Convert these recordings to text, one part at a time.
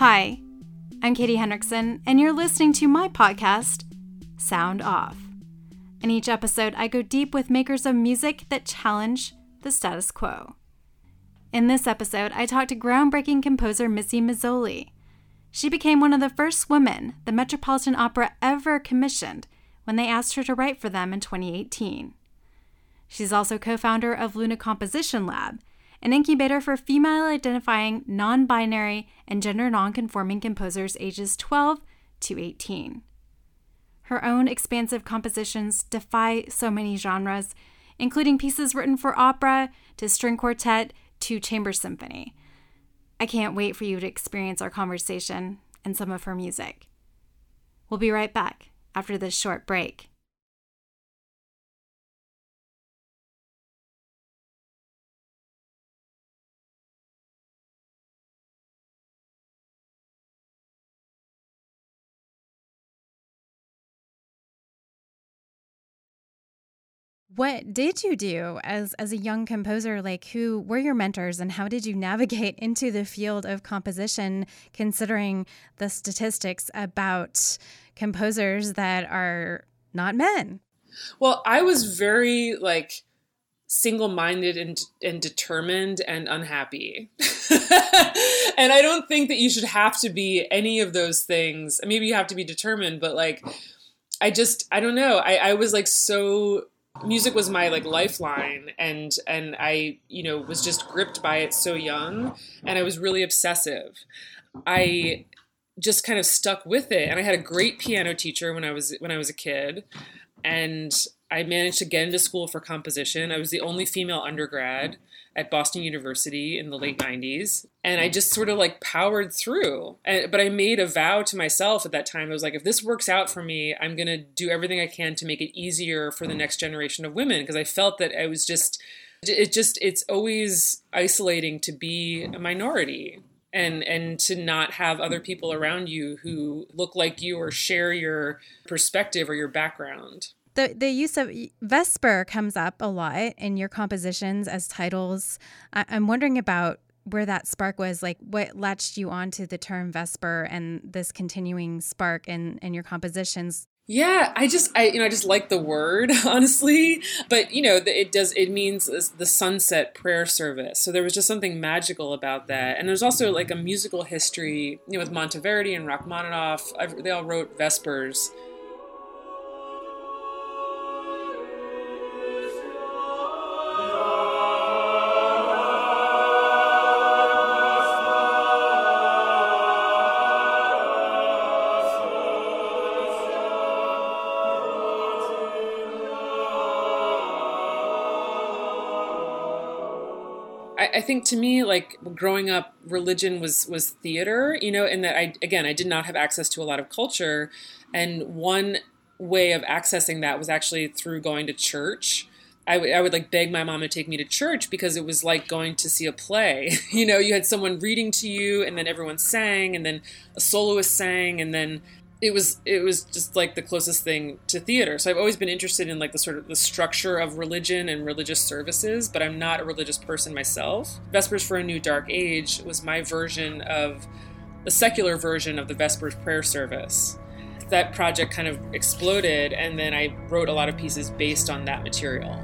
Hi, I'm Katie Hendrickson, and you're listening to my podcast, Sound Off. In each episode, I go deep with makers of music that challenge the status quo. In this episode, I talked to groundbreaking composer Missy Mazzoli. She became one of the first women the Metropolitan Opera ever commissioned when they asked her to write for them in 2018. She's also co founder of Luna Composition Lab, an incubator for female identifying, non binary, and gender non conforming composers ages 12 to 18. Her own expansive compositions defy so many genres, including pieces written for opera to string quartet to chamber symphony. I can't wait for you to experience our conversation and some of her music. We'll be right back after this short break. What did you do as as a young composer? Like who were your mentors and how did you navigate into the field of composition considering the statistics about composers that are not men? Well, I was very like single-minded and and determined and unhappy. and I don't think that you should have to be any of those things. Maybe you have to be determined, but like I just I don't know. I, I was like so music was my like lifeline and and I you know was just gripped by it so young and I was really obsessive. I just kind of stuck with it and I had a great piano teacher when I was when I was a kid and I managed to get into school for composition. I was the only female undergrad at Boston University in the late mm-hmm. 90s. And I mm-hmm. just sort of like powered through. And, but I made a vow to myself at that time. I was like, if this works out for me, I'm going to do everything I can to make it easier for the mm-hmm. next generation of women. Because I felt that I was just, it just, it's always isolating to be a minority and and to not have other people around you who look like you or share your perspective or your background the the use of Vesper comes up a lot in your compositions as titles. I, I'm wondering about where that spark was like what latched you onto the term vesper and this continuing spark in in your compositions? Yeah i just i you know i just like the word honestly. But you know it does it means the sunset prayer service. So there was just something magical about that. And there's also like a musical history you know with monteverdi and rachmaninoff. I've, they all wrote vespers I think to me, like growing up, religion was was theater, you know, and that I again I did not have access to a lot of culture, and one way of accessing that was actually through going to church. I would, I would like beg my mom to take me to church because it was like going to see a play. you know, you had someone reading to you, and then everyone sang, and then a soloist sang, and then it was it was just like the closest thing to theater. So I've always been interested in like the sort of the structure of religion and religious services, but I'm not a religious person myself. Vespers for a New Dark Age was my version of the secular version of the Vespers prayer service. That project kind of exploded and then I wrote a lot of pieces based on that material.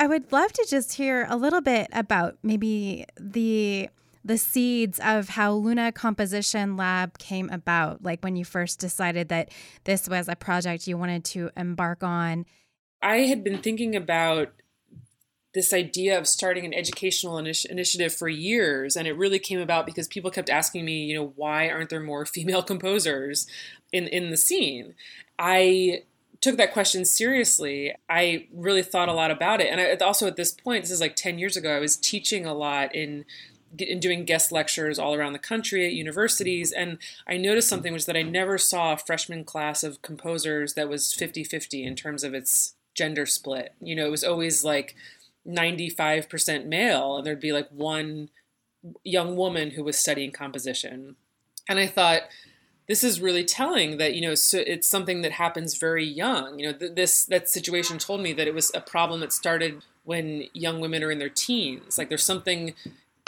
I would love to just hear a little bit about maybe the the seeds of how Luna Composition Lab came about, like when you first decided that this was a project you wanted to embark on. I had been thinking about this idea of starting an educational initi- initiative for years and it really came about because people kept asking me you know why aren't there more female composers in in the scene i took that question seriously i really thought a lot about it. And I, also at this point this is like 10 years ago i was teaching a lot in in doing guest lectures all around the country at universities. And i noticed something which that i never saw a freshman class of composers that was 50-50 in terms of its gender split. You know it was always like 95% male and there'd be like one young woman who was studying composition. And i thought this is really telling that you know so it's something that happens very young you know th- this that situation told me that it was a problem that started when young women are in their teens like there's something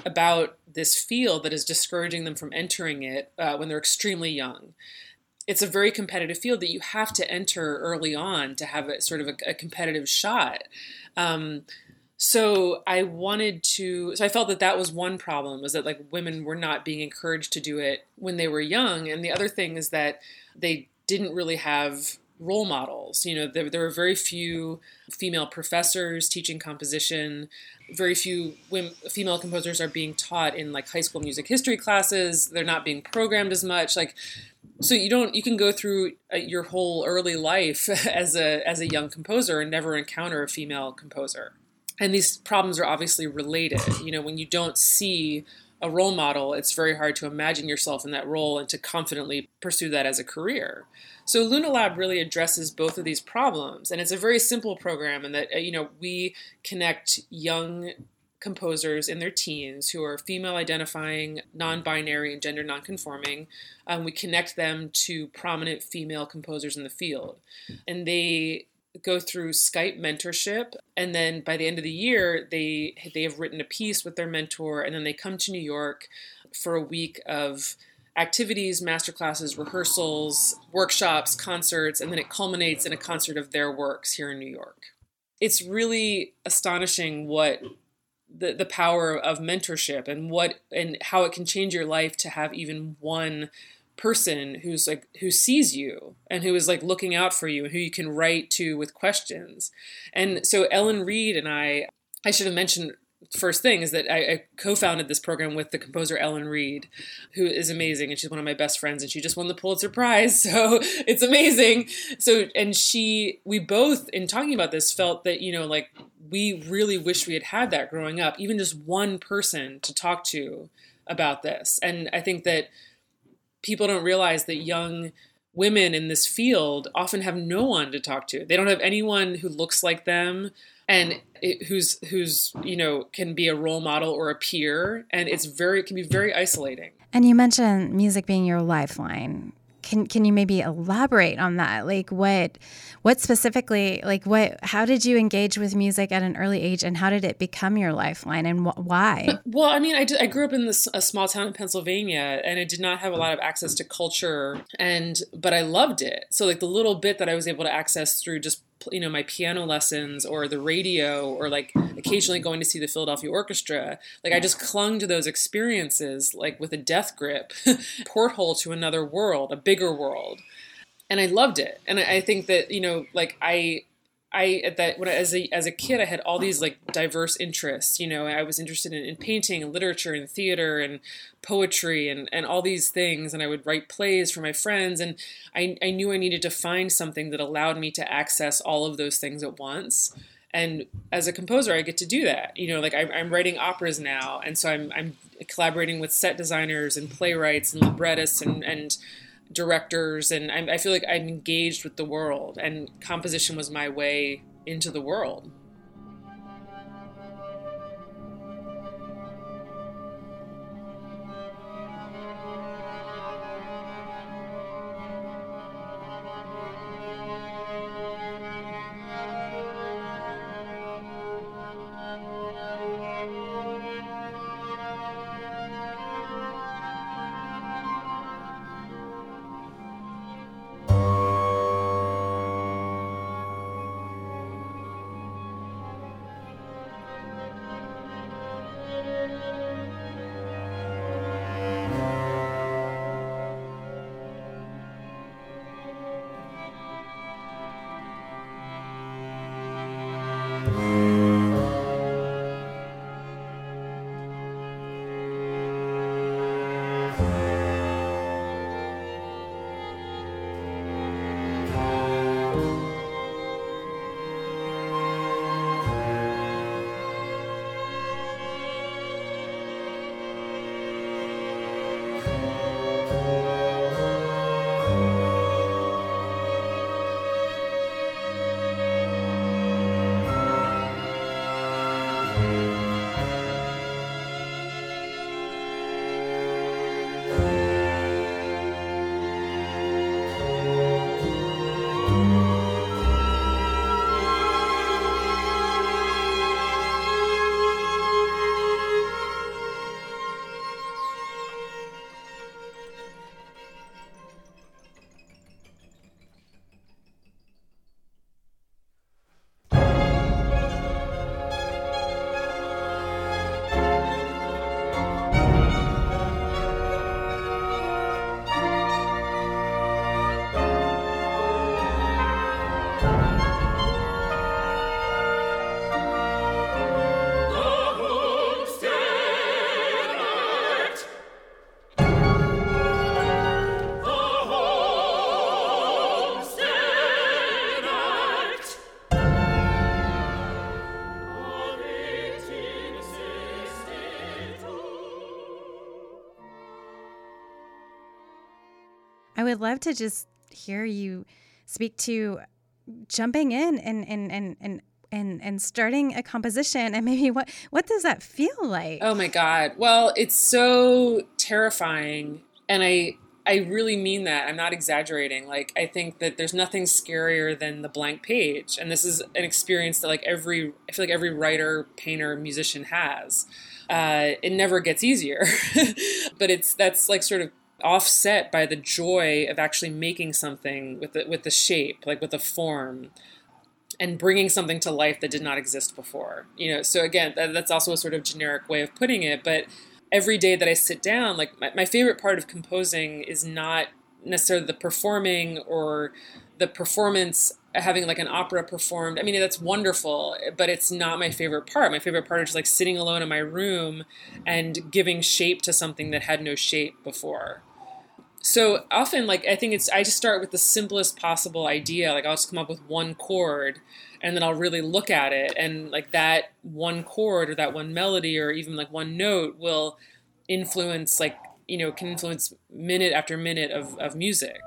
about this field that is discouraging them from entering it uh, when they're extremely young. It's a very competitive field that you have to enter early on to have a sort of a, a competitive shot. Um, so I wanted to. So I felt that that was one problem was that like women were not being encouraged to do it when they were young, and the other thing is that they didn't really have role models. You know, there, there were very few female professors teaching composition. Very few women, female composers are being taught in like high school music history classes. They're not being programmed as much. Like, so you don't you can go through uh, your whole early life as a as a young composer and never encounter a female composer. And these problems are obviously related. You know, when you don't see a role model, it's very hard to imagine yourself in that role and to confidently pursue that as a career. So Luna Lab really addresses both of these problems, and it's a very simple program in that uh, you know we connect young composers in their teens who are female identifying, non binary, and gender non conforming. Um, we connect them to prominent female composers in the field. And they go through Skype mentorship. And then by the end of the year, they, they have written a piece with their mentor. And then they come to New York for a week of activities, masterclasses, rehearsals, workshops, concerts, and then it culminates in a concert of their works here in New York. It's really astonishing what the, the power of mentorship and what and how it can change your life to have even one person who's like who sees you and who is like looking out for you and who you can write to with questions. And so Ellen Reid and I I should have mentioned first thing is that I, I, co-founded this program with the composer Ellen Reid, who is amazing, and she's one of my best friends, and she just won the Pulitzer Prize, so it's amazing. So, and she, we both, in talking about this, felt that you know, like we really wish we had had that growing up, even just one person to talk to about this, and I think that people don't realize that young women in this field often have no one to talk to. They don't have anyone who looks like them and it, who's who's you know can be a role model or a peer. And it's very it can be very isolating. And you mentioned music being your lifeline can can you maybe elaborate on that? Like what what specifically like what how did you engage with music at an early age and how did it become your lifeline and wh- why? Well i mean I, did, I grew up in this a small town in pennsylvania and i did not have a lot of access to culture and but i loved it. So like the little bit that i was able to access through just you know my piano lessons or the radio or like occasionally going to see the Philadelphia Orchestra like I just clung to those experiences like with a death grip porthole to another world a bigger world. And I loved it. And I think that you know like I I at that when I, as a as a kid I had all these like diverse interests. You know, I was interested in, in, painting and literature and theater and poetry and and all these things. And I would write plays for my friends. And I I knew I needed to find something that allowed me to access all of those things at once. And as a composer, I get to do that. You know, like I'm, I'm writing operas now, and so I'm I'm collaborating with set designers and playwrights and librettists and and directors, and I, I feel like I'm engaged with the world, and composition was my way into the world. Would love to just hear you speak to jumping in and and and and and and starting a composition and maybe what what does that feel like? Oh my god. Well it's so terrifying and i i really mean that. I'm not exaggerating. Like i think that there's nothing scarier than the blank page. And this is an experience that like every i feel like every writer painter musician has. Uh, it never gets easier. But it's that's like sort of offset by the joy of actually making something with the, with the shape like with the form and bringing something to life that did not exist before. You know, so again, that, that's also a sort of generic way of putting it. But every day that I sit down, like my, my favorite part of composing is not necessarily the performing or the performance having like an opera performed i mean that's wonderful but it's not my favorite part my favorite part is like sitting alone in my room and giving shape to something that had no shape before so often like i think it's i just start with the simplest possible idea. Like i'll just come up with one chord and then i'll really look at it and like that one chord or that one melody or even like one note will influence like you know can influence minute after minute of, of music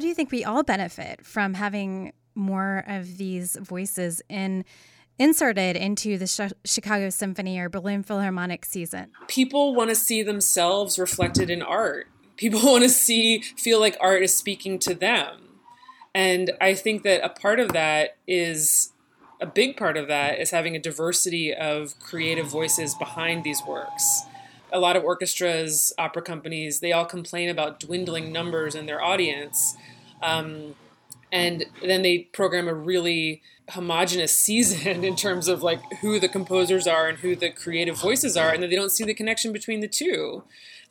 How do you think we all benefit from having more of these voices in inserted into the Sh- Chicago Symphony or Berlin Philharmonic season? People want to see themselves reflected in art. People want to see feel like art is speaking to them. And I think that a part of that is a big part of that is having a diversity of creative voices behind these works a lot of orchestras, opera companies, they all complain about dwindling numbers in their audience. Um, and then they program a really homogenous season in terms of like who the composers are and who the creative voices are, and then they don't see the connection between the two.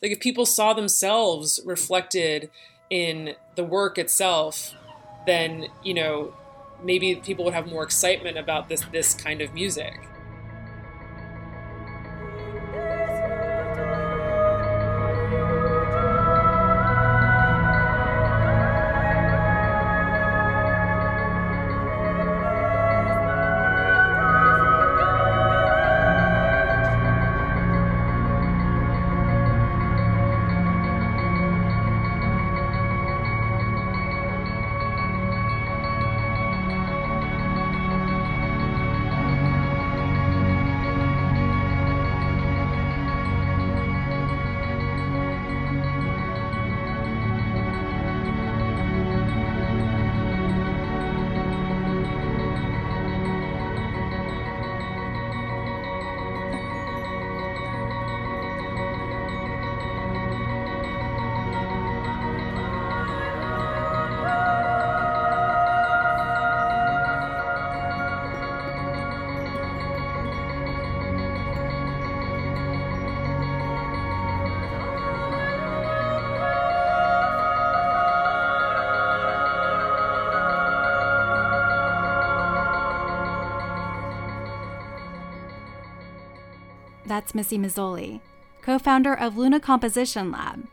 Like if people saw themselves reflected in the work itself, then you know maybe people would have more excitement about this this kind of music. That's Missy Mazzoli, co founder of Luna Composition Lab,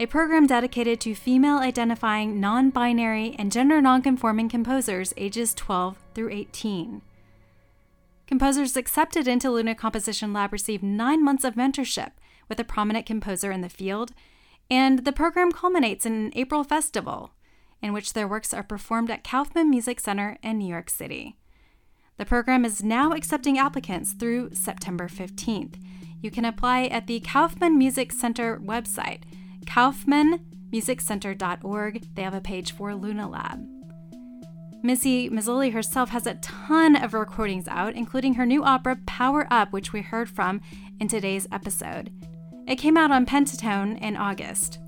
a program dedicated to female identifying non binary and gender non-conforming composers ages 12 through 18. Composers accepted into Luna Composition Lab receive nine months of mentorship with a prominent composer in the field, and the program culminates in an April festival, in which their works are performed at Kaufman Music Center in New York City. The program is now accepting applicants through September 15th. You can apply at the Kaufman Music Center website, kaufmanmusiccenter.org. They have a page for Luna Lab. Missy Mazzoli herself has a ton of recordings out, including her new opera Proving Up, which we heard from in today's episode. It came out on Pentatone in August.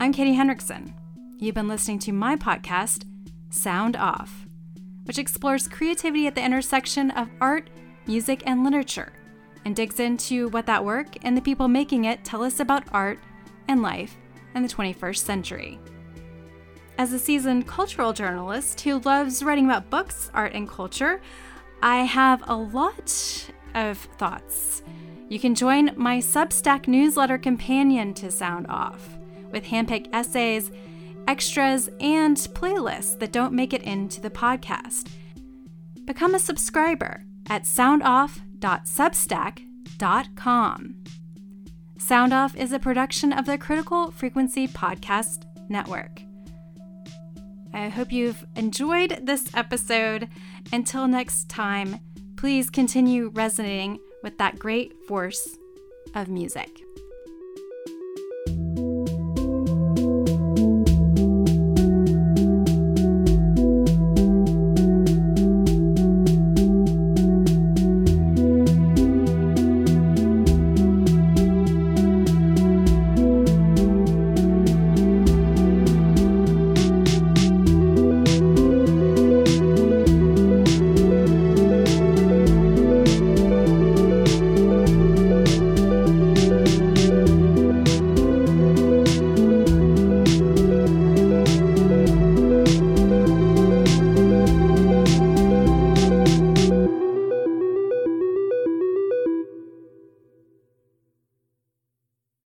I'm Katie Henriksen. You've been listening to my podcast, Sound Off which explores creativity at the intersection of art, music, and literature, and digs into what that work and the people making it tell us about art and life in the 21st century. As a seasoned cultural journalist who loves writing about books, art, and culture, I have a lot of thoughts. You can join my Substack newsletter companion to Sound Off with handpicked essays, extras, and playlists that don't make it into the podcast. Become a subscriber at soundoff.substack.com. Sound Off is a production of the Critical Frequency Podcast Network. I hope you've enjoyed this episode. Until next time, please continue resonating with that great force of music.